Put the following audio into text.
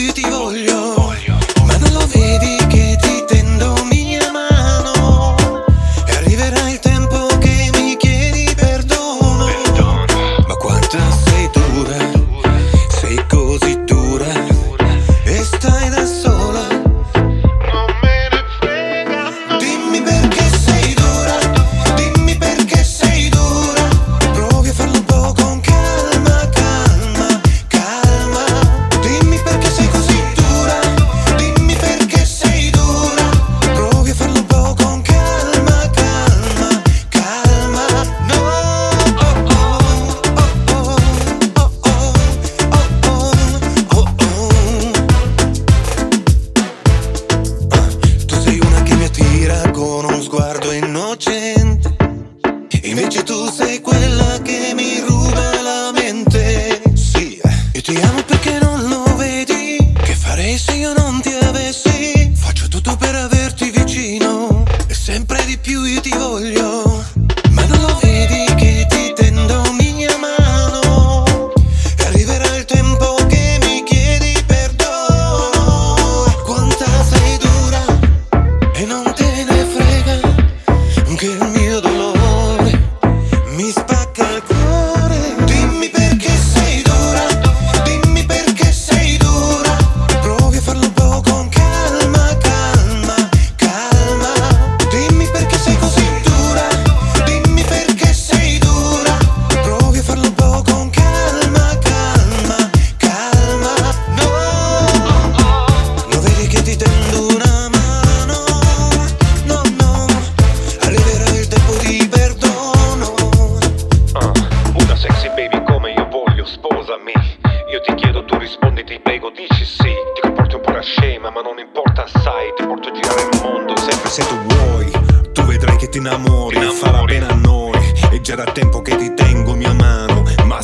io ti voglio. Ma non lo vedi che ti tendo mia mano E arriverà il tempo Che tu sei quella che mi ruba la mente. Sì, io ti amo perché non lo vedi. Che farei se io non ti avessi? Faccio tutto per averti vicino. E sempre di più io ti chiedo, tu rispondi, ti prego, dici sì. Ti comporti un po' da scema, ma non importa assai. Ti porto a girare il mondo sempre Se tu vuoi, tu vedrai che ti innamori, Ti innamori. farà bene a noi. È già da tempo che ti tengo mia mano, ma